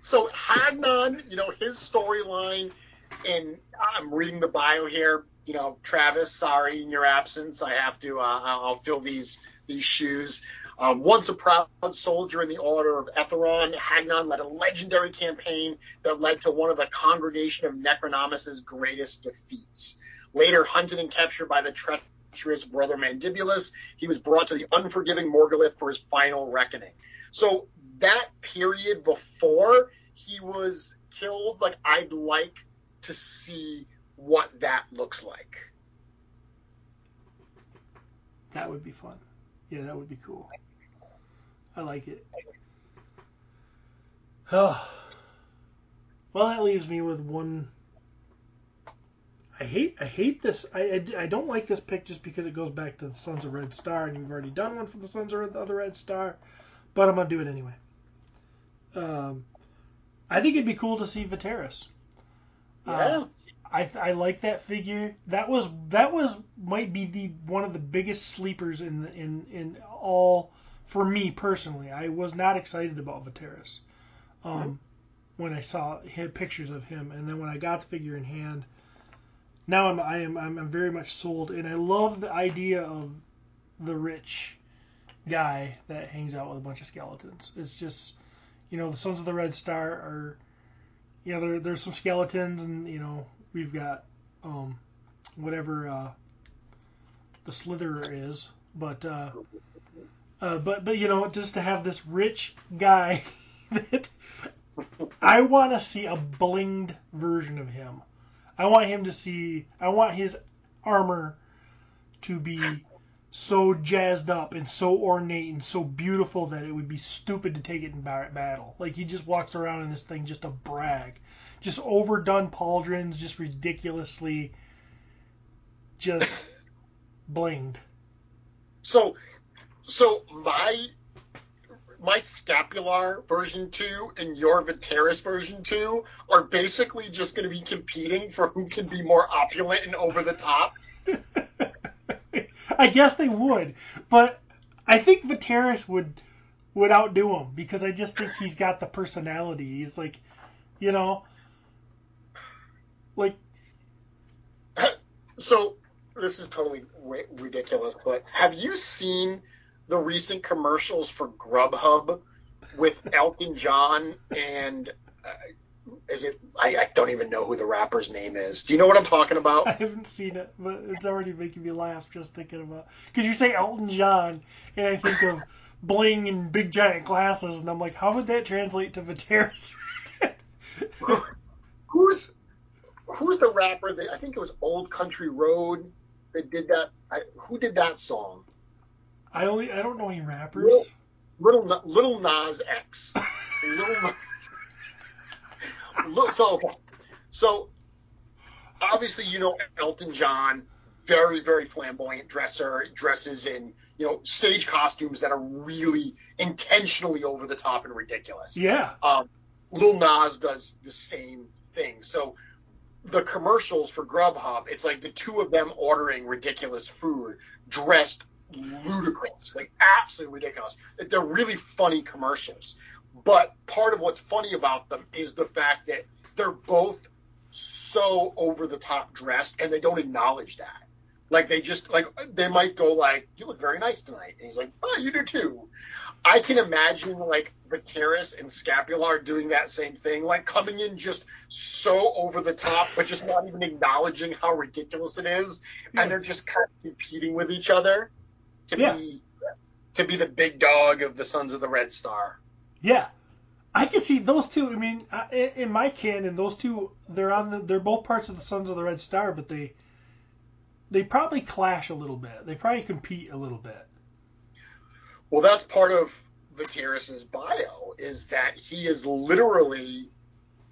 So Hagnon, you know, his storyline and I'm reading the bio here. You know, Travis, sorry in your absence, I have to. Uh, I'll fill these these shoes. Um, once a proud soldier in the Order of Eathyron, Hagnon led a legendary campaign that led to one of the Congregation of Necronominus's greatest defeats. Later hunted and captured by the treacherous brother Mandibulus, he was brought to the unforgiving Morgulith for his final reckoning. So that period before he was killed, like I'd like to see what that looks like.
That would be fun. Yeah, that would be cool. I like it. Oh. Well, that leaves me with one. I hate I hate this. I, I, I, don't like this pick just because it goes back to the Sons of Red Star, and you've already done one for the Sons of the other Red Star, but I'm gonna do it anyway. Um, I think it'd be cool to see Vateris.
Yeah. Uh,
I, I like that figure. That was that was might be the one of the biggest sleepers in in in all for me personally. I was not excited about Vateris um, mm-hmm. when I saw pictures of him, and then when I got the figure in hand, now I'm I am I'm, I'm very much sold, and I love the idea of the rich guy that hangs out with a bunch of skeletons. It's just you know the Sons of the Red Star are you know there, there's some skeletons and you know we've got um, whatever uh, the Slitherer is, but uh, uh, but but you know just to have this rich guy that I want to see a blinged version of him. I want him to see. I want his armor to be so jazzed up and so ornate and so beautiful that it would be stupid to take it in battle. Like he just walks around in this thing just to brag just overdone pauldrons, just ridiculously, just blinged.
So, so my my scapular version two and your Vateris version two are basically just going to be competing for who can be more opulent and over the top.
I guess they would, but I think Vateris would would outdo him because I just think he's got the personality. He's like, you know, like,
so this is totally ridiculous, but have you seen the recent commercials for Grubhub with Elton John and uh, is it? I, I, don't even know who the rapper's name is. Do you know what I'm talking about?
I haven't seen it, but it's already making me laugh just thinking about. Because you say Elton John, and I think of bling and big giant glasses, and I'm like, how would that translate to Vateris?
Who's who's the rapper that I think it was Old Country Road that did that? I, who did that song?
I only I don't know any rappers.
Little Little, Little Nas X. Little Nas. so so obviously you know Elton John, very very flamboyant dresser, dresses in you know stage costumes that are really intentionally over the top and ridiculous.
Yeah.
Um, Lil Nas does the same thing. So the commercials for Grubhub, it's like the two of them ordering ridiculous food, dressed ludicrous, like absolutely ridiculous. They're really funny commercials. But part of what's funny about them is the fact that they're both so over the top dressed and they don't acknowledge that. Like they just like they might go like, "You look very nice tonight," and he's like, "Oh, you do too." I can imagine like Vateris and Scapular doing that same thing, like coming in just so over the top, but just not even acknowledging how ridiculous it is, and they're just kind of competing with each other to yeah. be to be the big dog of the Sons of the Red Star.
Yeah, I can see those two. I mean, in my canon, those two they're on the they're both parts of the Sons of the Red Star, but they they probably clash a little bit. They probably compete a little bit.
Well, that's part of Vateris's bio is that he is literally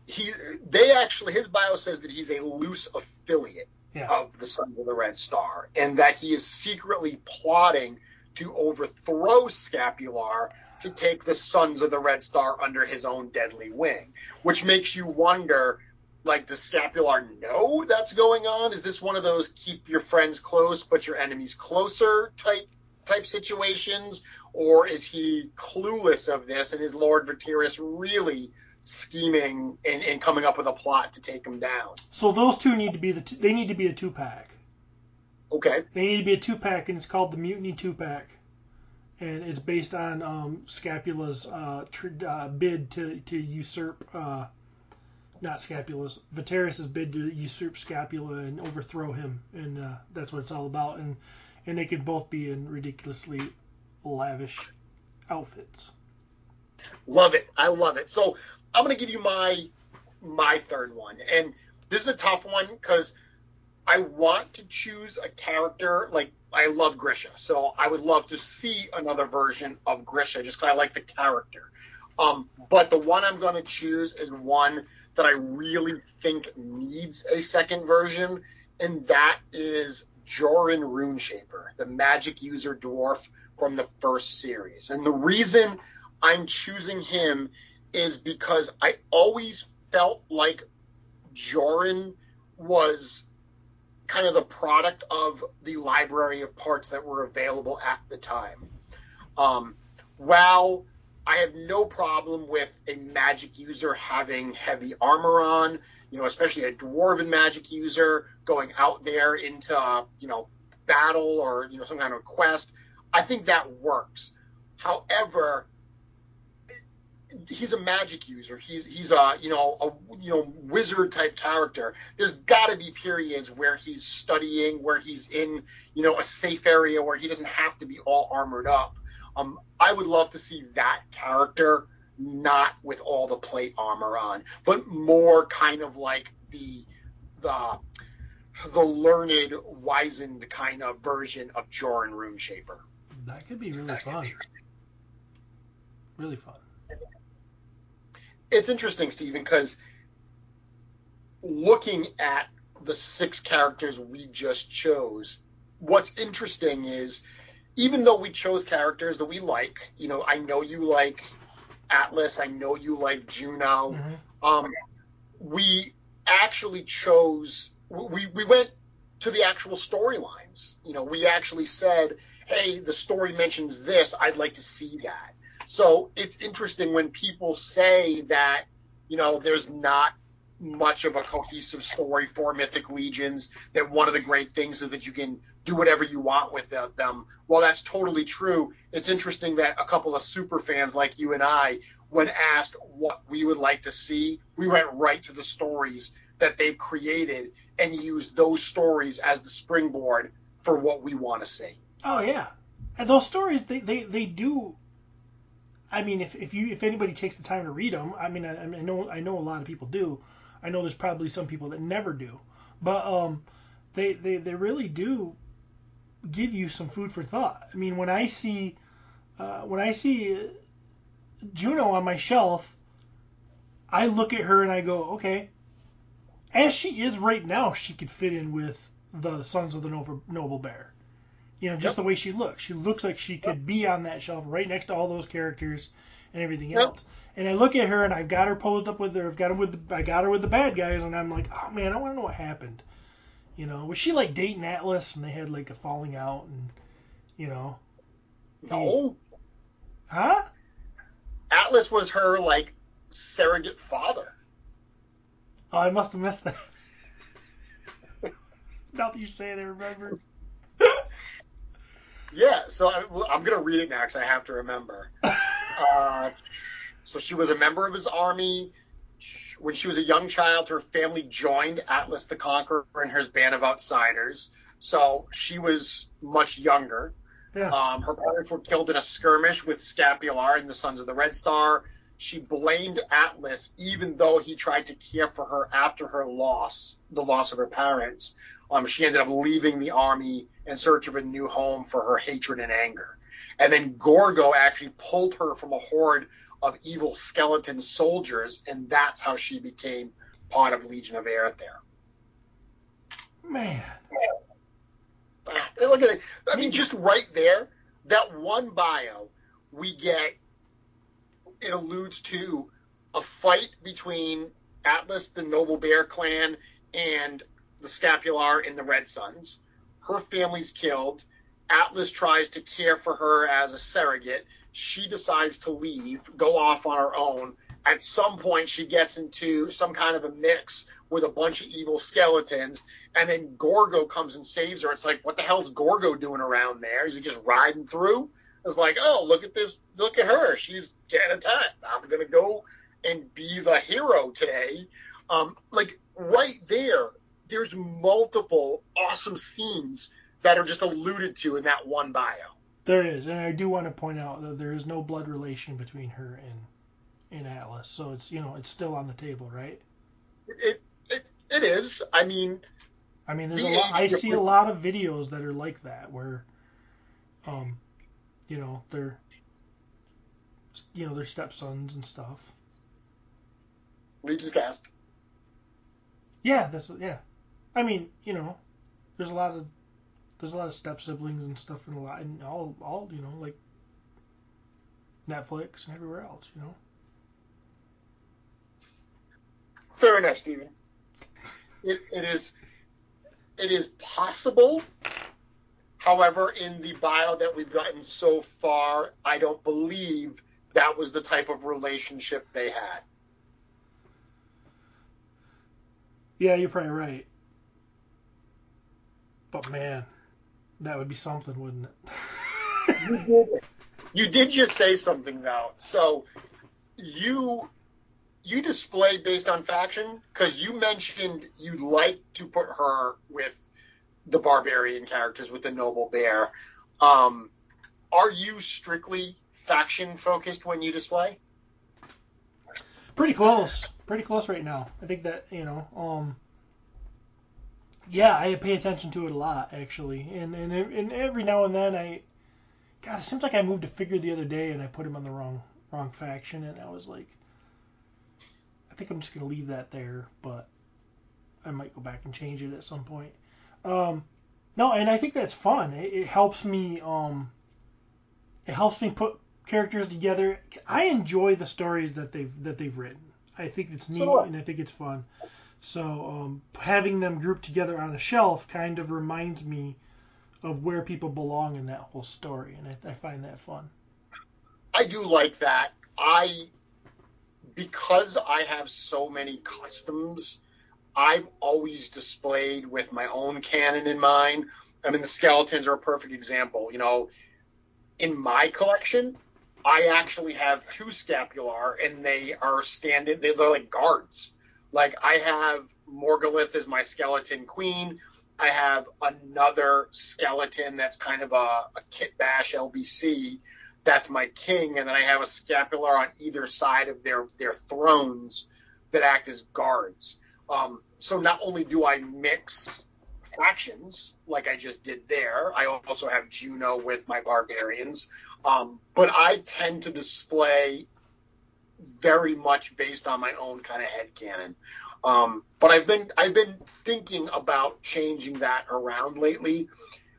he. They actually his bio says that he's a loose affiliate yeah. of the Sons of the Red Star, and that he is secretly plotting to overthrow Scapular to take the Sons of the Red Star under his own deadly wing, which makes you wonder like does Scapular know that's going on? Is this one of those keep your friends close but your enemies closer type type situations, or is he clueless of this and is Lord Vateris really scheming and, and coming up with a plot to take him down?
So those two need to be the two, they need to be a two pack.
Okay.
They need to be a two pack, and it's called the Mutiny Two Pack, and it's based on um, Scapula's uh, tr- uh, bid to to usurp. Uh, not Scapula's, Vateris' bid to usurp Scapula and overthrow him, and uh, that's what it's all about. And and they can both be in ridiculously lavish outfits.
Love it, I love it. So I'm gonna give you my my third one, and this is a tough one because I want to choose a character like I love Grisha, so I would love to see another version of Grisha just because I like the character. Um, but the one I'm going to choose is one that I really think needs a second version, and that is Joran Runeshaper, the magic user dwarf from the first series. And the reason I'm choosing him is because I always felt like Joran was kind of the product of the library of parts that were available at the time. Um, while I have no problem with a magic user having heavy armor on, you know, especially a dwarven magic user going out there into, you know, battle or, you know, some kind of quest. I think that works. However, he's a magic user. He's he's a you know a you know wizard type character. There's got to be periods where he's studying, where he's in you know a safe area where he doesn't have to be all armored up. Um, I would love to see that character not with all the plate armor on, but more kind of like the the the learned, wizened kind of version of Joran Runeshaper.
That could be really fun. Really fun
it's interesting, Stephen, because looking at the six characters we just chose, what's interesting is even though we chose characters that we like, you know, I know you like Atlas, I know you like Juno, mm-hmm. um, we actually chose, we, we went to the actual storylines. You know, we actually said, hey, the story mentions this, I'd like to see that. So it's interesting when people say that, you know, there's not much of a cohesive story for Mythic Legions, that one of the great things is that you can do whatever you want with them. Well, that's totally true, it's interesting that a couple of super fans like you and I, when asked what we would like to see, we went right to the stories that they've created and used those stories as the springboard for what we want to see.
Oh yeah. And those stories they, they, they do I mean, if, if you if anybody takes the time to read them, I mean, I, I know I know a lot of people do. I know there's probably some people that never do, but um, they they they really do give you some food for thought. I mean, when I see uh, when I see Juno on my shelf, I look at her and I go, okay, as she is right now, she could fit in with the Sons of the Noble, Noble Bear. You know, just yep. the way she looks. She looks like she could yep. be on that shelf right next to all those characters and everything yep. else. And I look at her and I've got her posed up with her. I've got her with the, I got her with the bad guys, and I'm like, oh man, I want to know what happened. You know, was she like dating Atlas and they had like a falling out and you know?
No.
Huh?
Atlas was her like surrogate father.
Oh, I must have missed that. now that you say it, I remember.
Yeah, so I, am going to read it now because I have to remember. uh, so she was a member of his army. When she was a young child, her family joined Atlas the Conqueror and his band of outsiders. So she was much younger. Yeah. Um, her parents were killed in a skirmish with Scapular and the Sons of the Red Star. She blamed Atlas, even though he tried to care for her after her loss, the loss of her parents. Um, she ended up leaving the army in search of a new home for her hatred and anger. And then Gorgo actually pulled her from a horde of evil skeleton soldiers, and that's how she became part of Legion of Aether.
Man.
Look at it. I mean, just right there, that one bio, we get, it alludes to a fight between Atlas, the Noble Bear clan, and the Scapular in the Red Suns. Her family's killed. Atlas tries to care for her as a surrogate. She decides to leave, go off on her own. At some point, she gets into some kind of a mix with a bunch of evil skeletons, and then Gorgo comes and saves her. It's like, what the hell's Gorgo doing around there? Is he just riding through? It's like, oh, look at this, look at her. She's getting attacked. I'm gonna go and be the hero today. Um, like right there, there's multiple awesome scenes that are just alluded to in that one bio.
There is, and I do want to point out that there is no blood relation between her and and Atlas, so it's you know it's still on the table, right?
It it, it is. I mean,
I mean, there's a lot. I see a lot of videos that are like that where, um, you know, they're you know, their stepsons and stuff.
Legion's cast.
Yeah, that's yeah. I mean, you know, there's a lot of there's a lot of step siblings and stuff in a lot and all all you know like Netflix and everywhere else, you know.
Fair enough, Steven. It, it is it is possible. However, in the bio that we've gotten so far, I don't believe that was the type of relationship they had.
Yeah, you're probably right. But man, that would be something, wouldn't
it? you, did, you did just say something though. So you you display based on faction because you mentioned you'd like to put her with the barbarian characters with the noble bear. Um, are you strictly faction focused when you display?
Pretty close, pretty close right now. I think that you know, um, yeah, I pay attention to it a lot actually, and and and every now and then I, God, it seems like I moved a figure the other day and I put him on the wrong wrong faction, and I was like, I think I'm just gonna leave that there, but I might go back and change it at some point. Um, no, and I think that's fun. It, it helps me. Um, it helps me put characters together. I enjoy the stories that they've that they've written. I think it's neat so, and I think it's fun. So um, having them grouped together on a shelf kind of reminds me of where people belong in that whole story, and I, I find that fun.
I do like that. I because I have so many customs, I've always displayed with my own canon in mind. I mean, the skeletons are a perfect example. You know, in my collection, I actually have two scapular, and they are standing. They're like guards. Like I have Morgulith as my skeleton queen. I have another skeleton that's kind of a, a kit bash LBC that's my king, and then I have a scapular on either side of their their thrones that act as guards. Um, so not only do I mix factions like I just did there, I also have Juno with my barbarians, um, but I tend to display very much based on my own kind of head canon. Um, but I've been I've been thinking about changing that around lately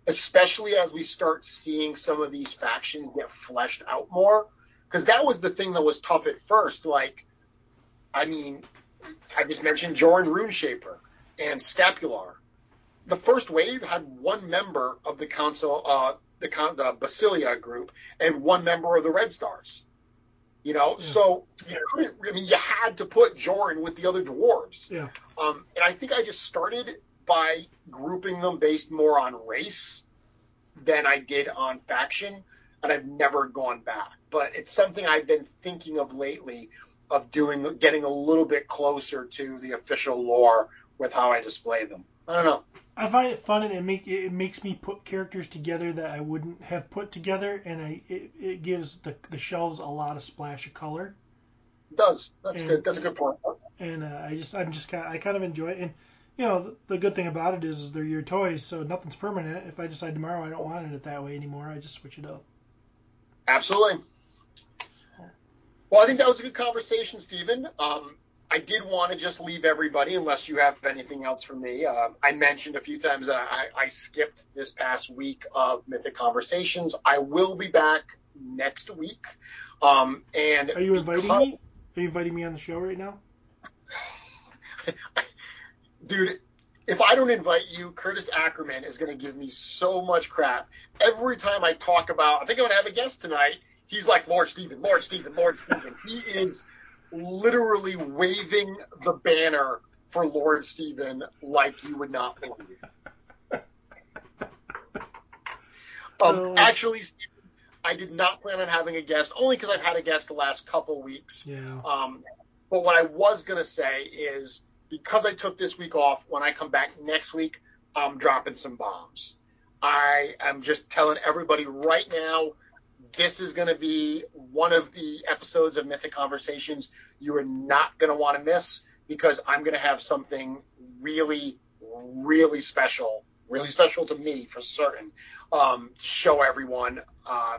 especially as we start seeing some of these factions get fleshed out more. Because that was the thing that was tough at first. Like, I mean, I just mentioned Joran Runeshaper and Scapular. The first wave had one member of the council, uh, the, the Basilia group, and one member of the Red Stars. You know, yeah. so you couldn't. I mean, you had to put Joran with the other dwarves.
Yeah.
Um, and I think I just started by grouping them based more on race than I did on faction, and I've never gone back. But it's something I've been thinking of lately of doing, getting a little bit closer to the official lore with how I display them. I don't know.
I find it fun, and it make it makes me put characters together that I wouldn't have put together, and I it, it gives the the shelves a lot of splash of color.
It does that's and, good? That's a good point.
And uh, I just I'm just kind of, I kind of enjoy it, and you know, the, the, good thing about it is, is they're your toys, so nothing's permanent. If I decide tomorrow I don't want it that way anymore, I just switch it up.
Absolutely. Well, I think that was a good conversation, Stephen. Um, I did want to just leave everybody, unless you have anything else for me. Uh, I mentioned a few times that I, I, skipped this past week of Mythic Conversations. I will be back next week. Um, and
are you inviting because... me? Are you inviting me on the show right now?
dude, if I don't invite you, Curtis Ackerman is going to give me so much crap. Every time I talk about, I think I'm going to have a guest tonight, he's like, Lord Stephen, Lord Stephen, Lord Stephen. he is literally waving the banner for Lord Stephen like you would not believe. Um, oh. Actually, I did not plan on having a guest, only because I've had a guest the last couple weeks.
Yeah.
Um, but what I was going to say is because I took this week off, when I come back next week, I'm dropping some bombs. I am just telling everybody right now, this is going to be one of the episodes of Mythic Conversations you are not going to want to miss because I'm going to have something really, really special, really special to me for certain, um, to show everyone. Uh,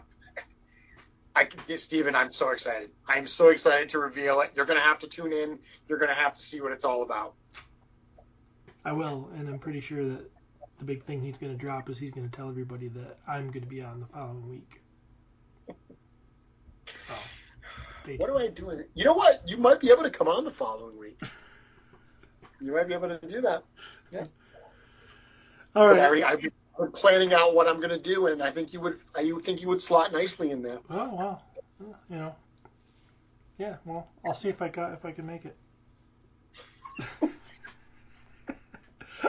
I, Stephen, I'm so excited. I'm so excited to reveal it. You're going to have to tune in. You're going to have to see what it's all about.
I will, and I'm pretty sure that the big thing he's going to drop is he's going to tell everybody that I'm going to be on the following week.
So, what do I do? With it? You know what? You might be able to come on the following week. you might be able to do that. Yeah.
All right.
I I've been planning out what I'm going to do, and I think you would. I think you would slot nicely in there.
Oh wow. You know. Yeah. Well, I'll see if I got if I can make it.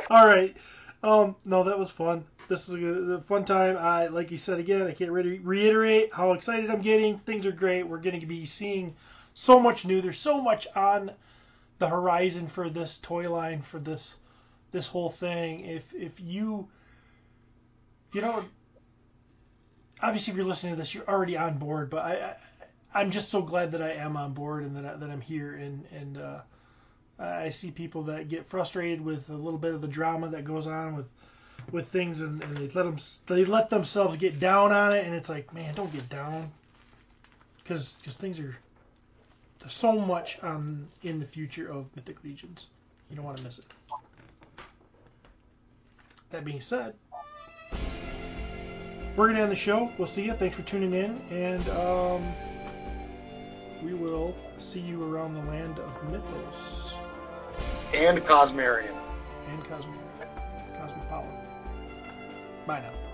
All right. Um, no, that was fun. This is a, fun time. I, like you said again, I can't re- reiterate how excited I'm getting. Things are great. We're going to be seeing so much new. There's so much on the horizon for this toy line for this this whole thing. If if you if you don't obviously if you're listening to this, you're already on board. But I, I am just so glad that I am on board and that I, that I'm here and and uh, I see people that get frustrated with a little bit of the drama that goes on with with things and, and they let them they let themselves get down on it and it's like man don't get down because because things are there's so much um, in the future of Mythic Legions. You don't want to miss it. That being said, we're going to end the show. We'll see you. Thanks for tuning in. And um, we will see you around the land of Mythos.
And Cosmerium.
And Cosmerium. Cosmopolitan. Bye now.